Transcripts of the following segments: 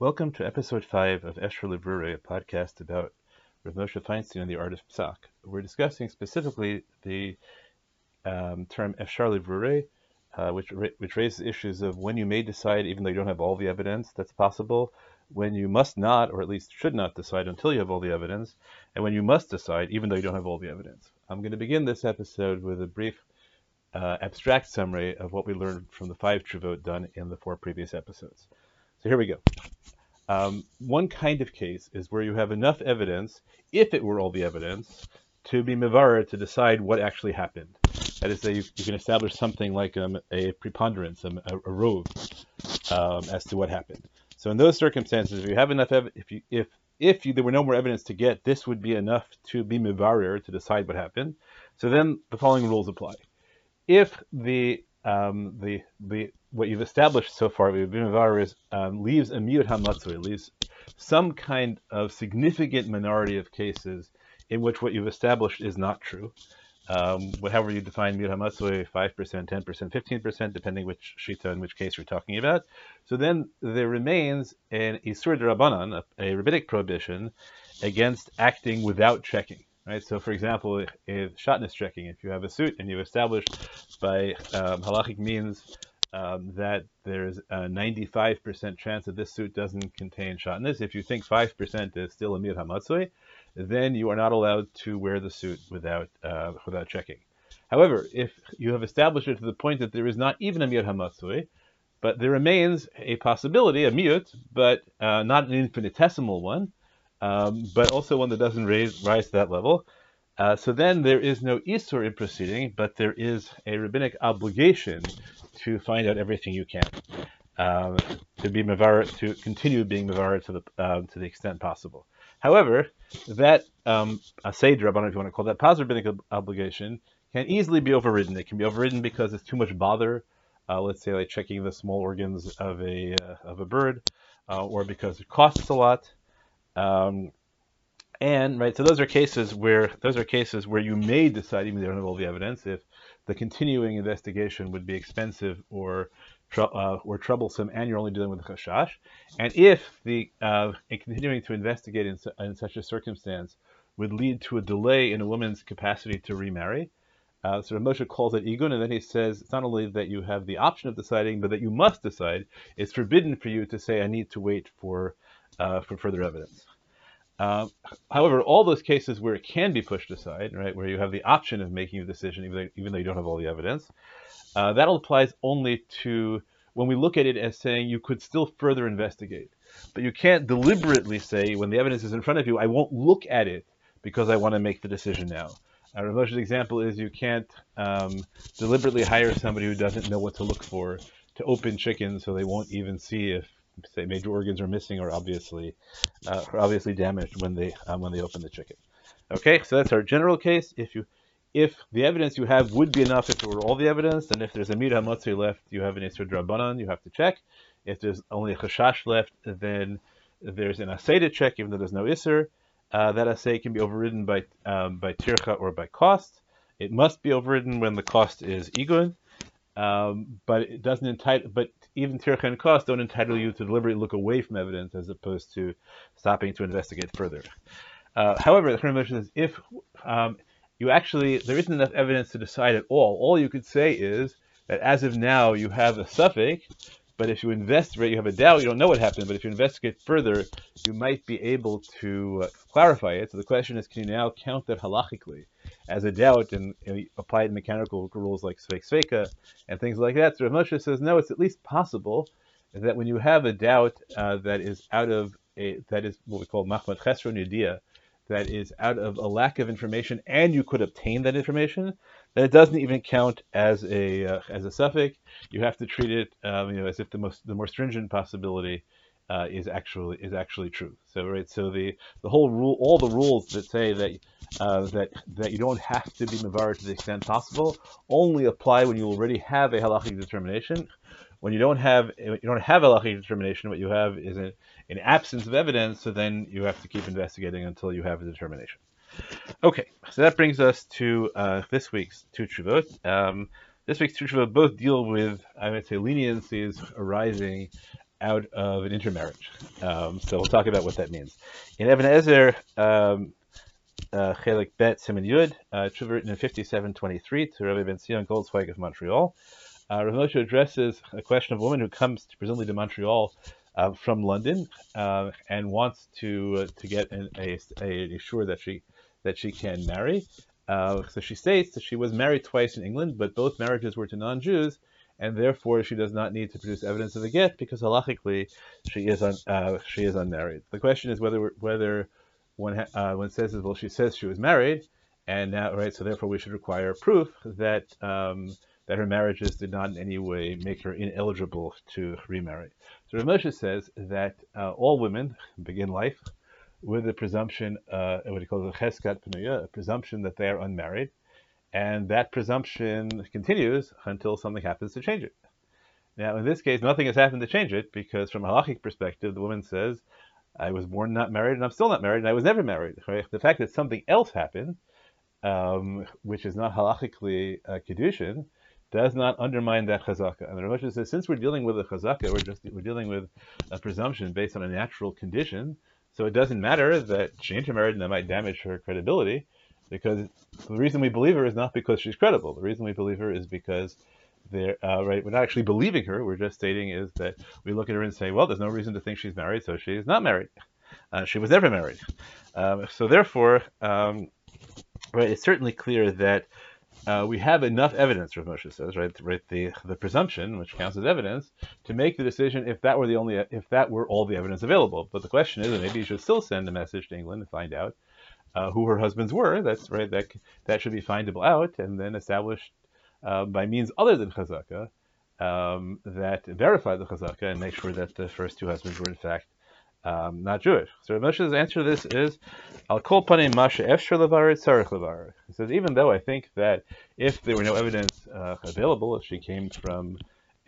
Welcome to episode 5 of Efshar Levarer, a podcast about Rav Moshe Feinstein and the art of Psak. We're discussing specifically the um, term Efshar Levarer, uh, which, which raises issues of when you may decide even though you don't have all the evidence that's possible, when you must not, or at least should not decide until you have all the evidence, and when you must decide even though you don't have all the evidence. I'm going to begin this episode with a brief uh, abstract summary of what we learned from the five Teshuvot done in the four previous episodes. So here we go. Um, one kind of case is where you have enough evidence, if it were all the evidence, to be mivara to decide what actually happened. That is, that you, you can establish something like um, a preponderance, um, a, a rove, um, as to what happened. So in those circumstances, if you have enough, ev- if you if if you, there were no more evidence to get, this would be enough to be mivarer to decide what happened. So then the following rules apply. If the um, the the what you've established so far with Bimivar is um, leaves a miyut hamatzui, leaves some kind of significant minority of cases in which what you've established is not true. Um, however you define miyut hamatzui, 5%, 10%, 15%, depending which shita in which case you're talking about. So then there remains an isur derabanan, a, a rabbinic prohibition, against acting without checking. Right. So, for example, if shatnez checking, if you have a suit and you establish by um, halachic means um, that there's a 95% chance that this suit doesn't contain shatnez. If you think 5% is still a miyut hamatzui, then you are not allowed to wear the suit without uh, without checking. However, if you have established it to the point that there is not even a miyut hamatzui, but there remains a possibility, a miut, but uh, not an infinitesimal one, um, but also one that doesn't raise, rise to that level, uh, so then there is no Isur in proceeding, but there is a rabbinic obligation to find out everything you can, um, to be mavar, to continue being mavar to the um, to the extent possible. However, that um, asay I don't know if you want to call that positive rabbinic obligation, can easily be overridden. It can be overridden because it's too much bother. Uh, let's say like checking the small organs of a uh, of a bird, uh, or because it costs a lot. Um, and right, so those are cases where those are cases where you may decide, even though you don't have all the evidence, if the continuing investigation would be expensive or uh, or troublesome, and you're only dealing with a chashash. And if the uh, continuing to investigate in, in, such a circumstance would lead to a delay in a woman's capacity to remarry, uh, so Moshe calls it igun, and then he says it's not only that you have the option of deciding, but that you must decide. It's forbidden for you to say, "I need to wait for uh, for further evidence." Uh, however, all those cases where it can be pushed aside, right, where you have the option of making a decision even though, even though you don't have all the evidence, uh, that applies only to when we look at it as saying you could still further investigate. But you can't deliberately say, when the evidence is in front of you, I won't look at it because I want to make the decision now. A Ramos's example is you can't um, deliberately hire somebody who doesn't know what to look for to open chickens so they won't even see if say major organs are missing or obviously uh, or obviously damaged when they um, when they open the chicken. Okay, so that's our general case. If you if the evidence you have would be enough if it were all the evidence, then if there's a miyut hamatzui left, you have an isur drabanan, you have to check. If there's only a chashash left, then there's an asay to check, even though there's no isur. Uh, that asay can be overridden by um, by tircha or by cost. It must be overridden when the cost is igun, um, but it doesn't entitle. But even tircha and cost don't entitle you to deliberately look away from evidence as opposed to stopping to investigate further. Uh, however, the Quran is if um, you actually there isn't enough evidence to decide at all, all you could say is that as of now you have a safek, but if you investigate, you have a doubt, you don't know what happened. But if you investigate further, you might be able to uh, clarify it. So the question is, can you now count that halachically? as a doubt and apply in mechanical rules like Sfek Sfeika and things like that. So Rav Moshe says, no, it's at least possible that when you have a doubt uh, that is out of a, that is what we call Mahmad Chesron Yediyah, that is out of a lack of information and you could obtain that information, then it doesn't even count as a uh, as a safek. You have to treat it um, you know as if the most the more stringent possibility uh, is actually is actually true. So right, so the the whole rule, all the rules that say that uh, that that you don't have to be mavar to the extent possible, only apply when you already have a halachic determination. When you don't have you don't have a halachic determination, what you have is an, an absence of evidence. So then you have to keep investigating until you have a determination. Okay, so that brings us to uh, this week's two teshuvot. Um, this week's two teshuvot both deal with I would say leniencies arising out of an intermarriage. Um, so we'll talk about what that means. In Even HaEzer, um, uh, Chelik Bet Siman Yud, uh, written in 5723 to Rabbi Ben Goldzweig of Montreal. Uh, Rav Moshe addresses a question of a woman who comes to, presumably to Montreal uh, from London uh, and wants to uh, to get an, a, a sure that she that she can marry. Uh, so she states that she was married twice in England, but both marriages were to non-Jews, and therefore she does not need to produce evidence of a get because halachically she is un, uh, she is unmarried. The question is whether whether one uh, one says well she says she was married, and now right so therefore we should require proof that um, that her marriages did not in any way make her ineligible to remarry. So Rav says that uh, all women begin life with the presumption, uh, what he calls a cheskat penuya, a presumption that they are unmarried, and that presumption continues until something happens to change it. Now, in this case, nothing has happened to change it because, from a halachic perspective, the woman says, "I was born not married, and I'm still not married, and I was never married." Right? The fact that something else happened, um, which is not halachically uh, kedushin, does not undermine that chazaka. And the Rav says, since we're dealing with a chazaka, we're just we're dealing with a presumption based on a natural condition. So it doesn't matter that she intermarried and that might damage her credibility, because the reason we believe her is not because she's credible. The reason we believe her is because they're, uh, right, we're not actually believing her. We're just stating is that we look at her and say, well, there's no reason to think she's married, so she's not married. Uh, she was never married. Um, so therefore, um, right, it's certainly clear that uh, we have enough evidence, Rav Moshe says, right, right, the the presumption, which counts as evidence, to make the decision if that were the only if that were all the evidence available. But the question is, and maybe you should still send a message to England and find out uh, who her husbands were. That's right. That that should be findable out and then established uh, by means other than chazaka um, that verify the chazaka and make sure that the first two husbands were in fact um, not Jewish. So Moshe's answer to this is, "Al kol panim masha efshar levar tzarich levar." He says, even though I think that if there were no evidence uh, available, if she came from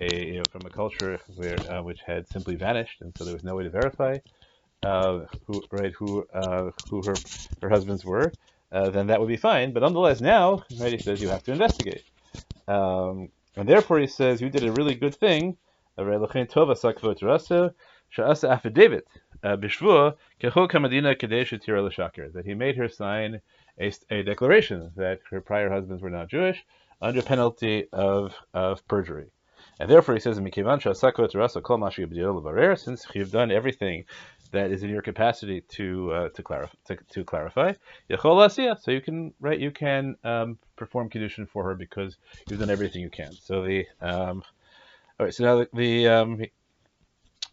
a you know, from a culture where uh, which had simply vanished, and so there was no way to verify uh, who right who uh, who her her husbands were, uh, then that would be fine. But nonetheless, now right, he says you have to investigate, um, and therefore he says you did a really good thing. Sha'asa affidavit uh, kechol kamadina kadesh that he made her sign a, a, declaration that her prior husbands were not Jewish under penalty of, of perjury. And therefore he says, since you've done everything that is in your capacity to uh, to, clarify, to, to clarify, so you can right you can um, perform condition for her because you've done everything you can. So the um, all right, so now the, the um,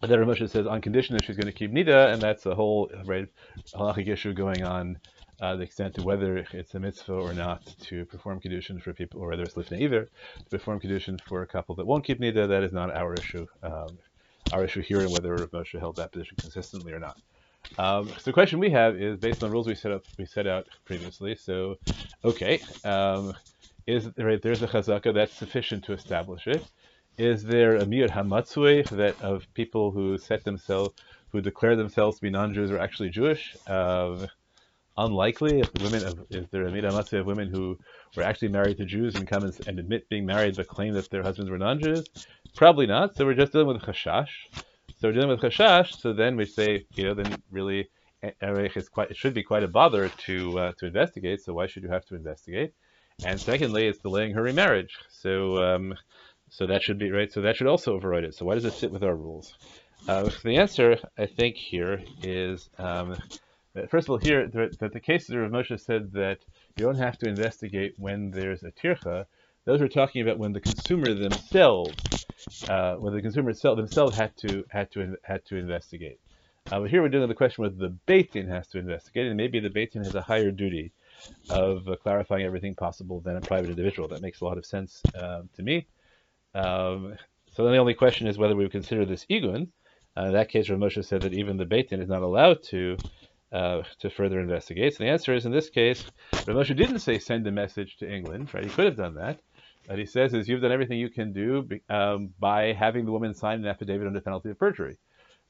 but then Ramosha says on condition that she's going to keep nida, and that's a whole right halachic issue going on. Uh, the extent to whether it's a mitzvah or not to perform kedushin for people, or whether it's lifnei iver to perform kedushin for a couple that won't keep nida. That is not our issue. Um, our issue here, and whether Rav Moshe held that position consistently or not. Um, so the question we have is based on rules we set up, we set out previously. So, okay, um, is right there's a chazaka that's sufficient to establish it. Is there a miyut hamatzui that of people who set themselves, who declare themselves to be non-Jews are actually Jewish? Unlikely. If women, is there a miyut hamatzui of women who were actually married to Jews and come and, and, admit being married but claim that their husbands were non-Jews? Probably not. So we're just dealing with chashash. So we're dealing with chashash. So then we say, you know, then really, it's quite, it should be quite a bother to uh, to investigate. So why should you have to investigate? And secondly, it's delaying her remarriage. So um, so that should be right. So that should also override it. So why does it sit with our rules? Uh, the answer, I think, here is um, first of all, here that the cases of Moshe said that you don't have to investigate when there's a tircha. Those are talking about when the consumer themselves, uh, when the consumer themselves had to had to had to investigate. Uh, but here we're dealing with the question whether the Beit Din has to investigate, and maybe the Beit Din has a higher duty of uh, clarifying everything possible than a private individual. That makes a lot of sense uh, to me. Um, so then the only question is whether we would consider this igun. Uh, in that case, Rav Moshe said that even the Beit Din is not allowed to uh, to further investigate. So the answer is, in this case, Rav Moshe didn't say send a message to England, right? He could have done that. What he says is you've done everything you can do um, by having the woman sign an affidavit under penalty of perjury.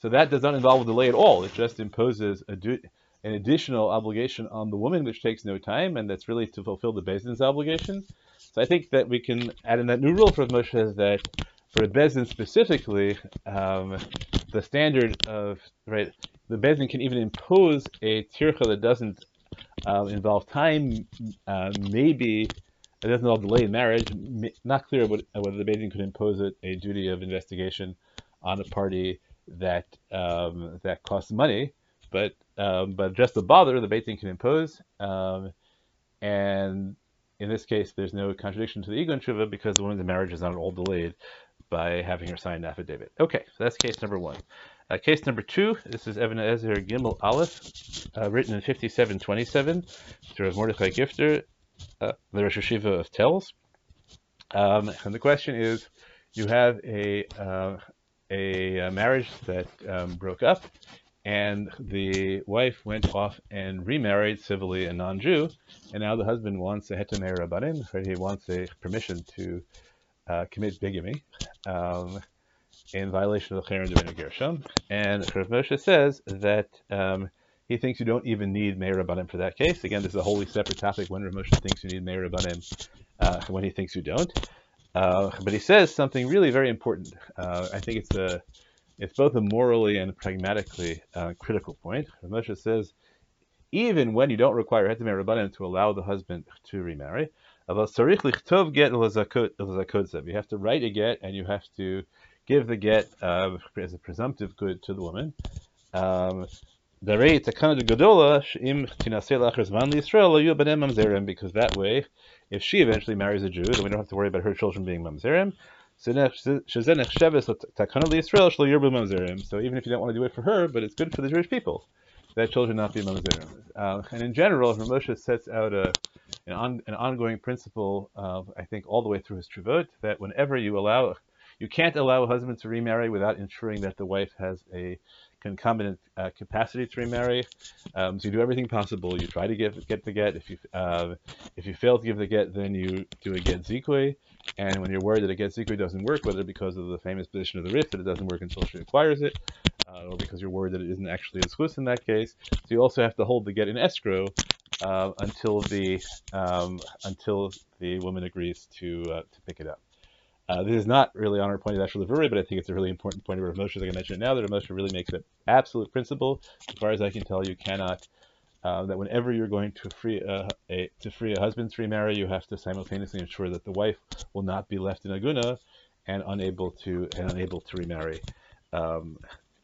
So that does not involve a delay at all. It just imposes du- an additional obligation on the woman, which takes no time, and that's really to fulfill the Beit Din's obligation. So I think that we can add in that new rule for Moshe is that for Beis Din specifically, um, the standard of right, the Beis Din can even impose a tircha that doesn't uh, involve time, uh, maybe it doesn't involve delay in marriage. Not clear what, whether the Beis Din could impose a, a, duty of investigation on a party that um, that costs money, but um, but just the bother the Beis Din can impose. Um, and in this case, there's no contradiction to the igun Tshuva because the woman's marriage is not at all delayed by having her sign an affidavit. Okay, so that's case number one. Uh, case number two, this is Even Ezer Gimel Aleph, uh, written in 5727 through Mordechai Gifter, uh, the Rosh HaYeshiva of Telz. Um, and the question is, you have a, uh, a, a, marriage that um, broke up, and the wife went off and remarried civilly a non-Jew, and now the husband wants a heter meah rabbanim, right? He wants a permission to uh, commit bigamy. Um, in violation of the Cherem Devin Gershom. And Rav Moshe says that um, he thinks you don't even need Meah Rabbanim for that case. Again, this is a wholly separate topic when Rav Moshe thinks you need Meah Rabbanim, uh, when he thinks you don't. Uh, but he says something really very important. Uh, I think it's a, it's both a morally and pragmatically uh, critical point. Rav Moshe says, even when you don't require Heter Meah Rabbanim to allow the husband to remarry, you have to write a get and you have to give the get uh, as a presumptive good to the woman. Um, because that way, if she eventually marries a Jew, then we don't have to worry about her children being mamzerim. So even if you don't want to do it for her, but it's good for the Jewish people, that children not be mamzerim. Uh, and in general, Moshe sets out a, an, on, an ongoing principle, of, I think, all the way through his Teshuvot, that whenever you allow you can't allow a husband to remarry without ensuring that the wife has a concomitant uh, capacity to remarry. Um, so you do everything possible. You try to get get the get. If you uh, if you fail to give the get, then you do a get zikui. And when you're worried that a get zikui doesn't work, whether because of the famous position of the Rif that it doesn't work until she acquires it, uh, or because you're worried that it isn't actually a zchus in that case, so you also have to hold the get in escrow uh, until the um, until the woman agrees to uh, to pick it up. Uh, this is not really on our point of actual Levuri, but I think it's a really important point of Rav Moshe, like I mentioned now, that Rav Moshe really makes it absolute principle. As far as I can tell, you cannot, uh, that whenever you're going to free a, a, to free a husband to remarry, you have to simultaneously ensure that the wife will not be left in aguna and unable to and unable to remarry. Um,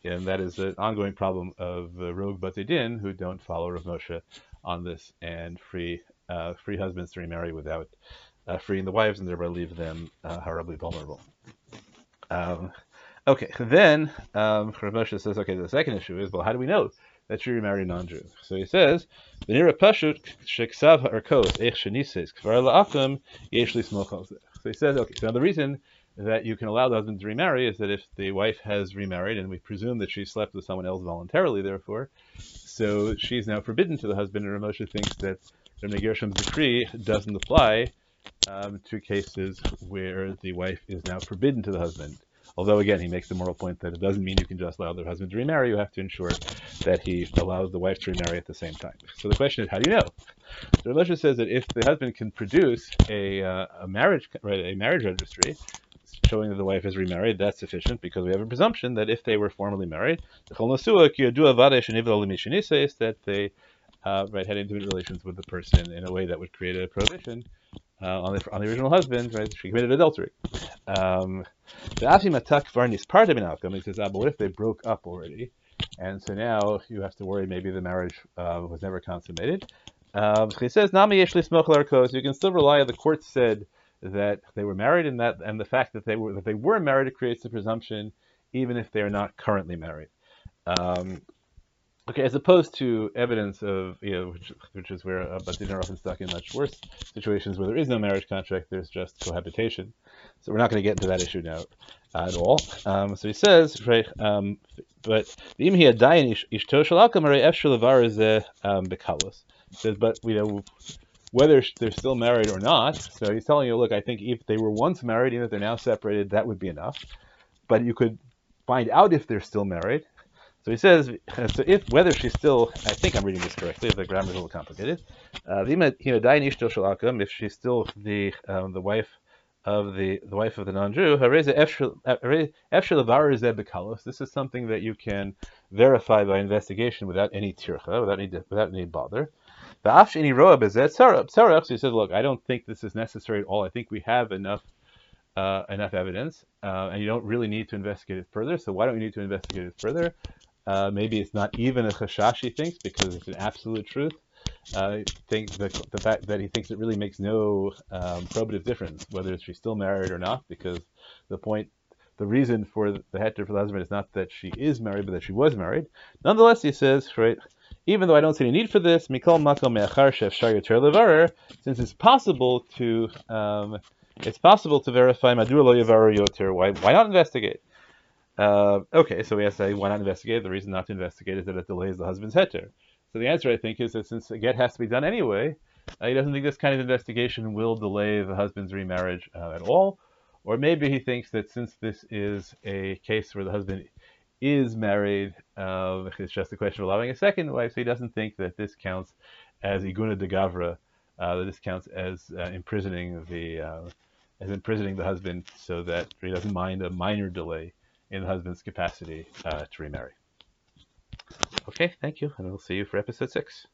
and that is an ongoing problem of uh, rogue batei din who don't follow Rav Moshe on this and free uh, free husbands to remarry without uh, freeing the wives and thereby leave them uh, horribly vulnerable. Um, okay, then um, says, okay, the second issue is, well, how do we know that remarried a non-Jew? So he says, the nira pashut sheksav ha'arkos ech shenises kvar la'akum yeshli smochos. So he says, okay, so now the reason that you can allow the husband to remarry is that if the wife has remarried, and we presume that she slept with someone else voluntarily, therefore, so she's now forbidden to the husband, and Ramosha thinks that the Gershom's decree doesn't apply um, to cases where the wife is now forbidden to the husband. Although, again, he makes the moral point that it doesn't mean you can just allow the husband to remarry. You have to ensure that he allows the wife to remarry at the same time. So the question is, how do you know? So Rav says that if the husband can produce a, uh, a marriage right, a marriage registry showing that the wife is remarried, that's sufficient because we have a presumption that if they were formerly married, that they uh, right, had intimate relations with the person in a way that would create a prohibition uh, on, the, on the original husband, right? She committed adultery. Um, the Afimatak Varnis part of an outcome, he says, ah, but what if they broke up already? And so now you have to worry maybe the marriage uh, was never consummated. Um, he says, Nami Yeshli you can still rely on the court said that they were married and that and the fact that they were that they were married creates the presumption even if they are not currently married. Um, Okay, as opposed to evidence of, you know, which, which is where uh, Batin are often stuck in much worse situations where there is no marriage contract, there's just cohabitation. So we're not going to get into that issue now uh, at all. Um, so he says, um, but the imhi adayin ishto shalakam arei efshel levar is um, bekalos. Says, but you know, whether they're still married or not. So he's telling you, look, I think if they were once married, even if they're now separated, that would be enough. But you could find out if they're still married so he says, so if whether she's still, I think I'm reading this correctly, the grammar is a little complicated. Uh, if she's still the um, the wife of the, the wife of the non-Jew, this is something that you can verify by investigation without any tircha, without any without any bother. So he says, look, I don't think this is necessary at all. I think we have enough uh, enough evidence, uh, and you don't really need to investigate it further. So why don't we need to investigate it further? Uh, maybe it's not even a chashashi thinks because it's an absolute truth. Uh, think the, the fact that he thinks it really makes no um, probative difference whether she's still married or not, because the point, the reason for the heter for the husband is not that she is married, but that she was married. Nonetheless, he says, right, even though I don't see any need for this, mikol makom me'achar shef since it's possible to, um, it's possible to verify madura lo yoter. Why, why not investigate? Uh, okay, so we have to say, why not investigate? The reason not to investigate is that it delays the husband's heter. So the answer, I think, is that since a get has to be done anyway, uh, he doesn't think this kind of investigation will delay the husband's remarriage uh, at all. Or maybe he thinks that since this is a case where the husband is married, uh, it's just a question of allowing a second wife, so he doesn't think that this counts as iguna de gavra, uh, that this counts as uh, imprisoning the as imprisoning the husband, so that he doesn't mind a minor delay in the husband's capacity uh, to remarry. Okay, thank you, and we'll see you for episode six.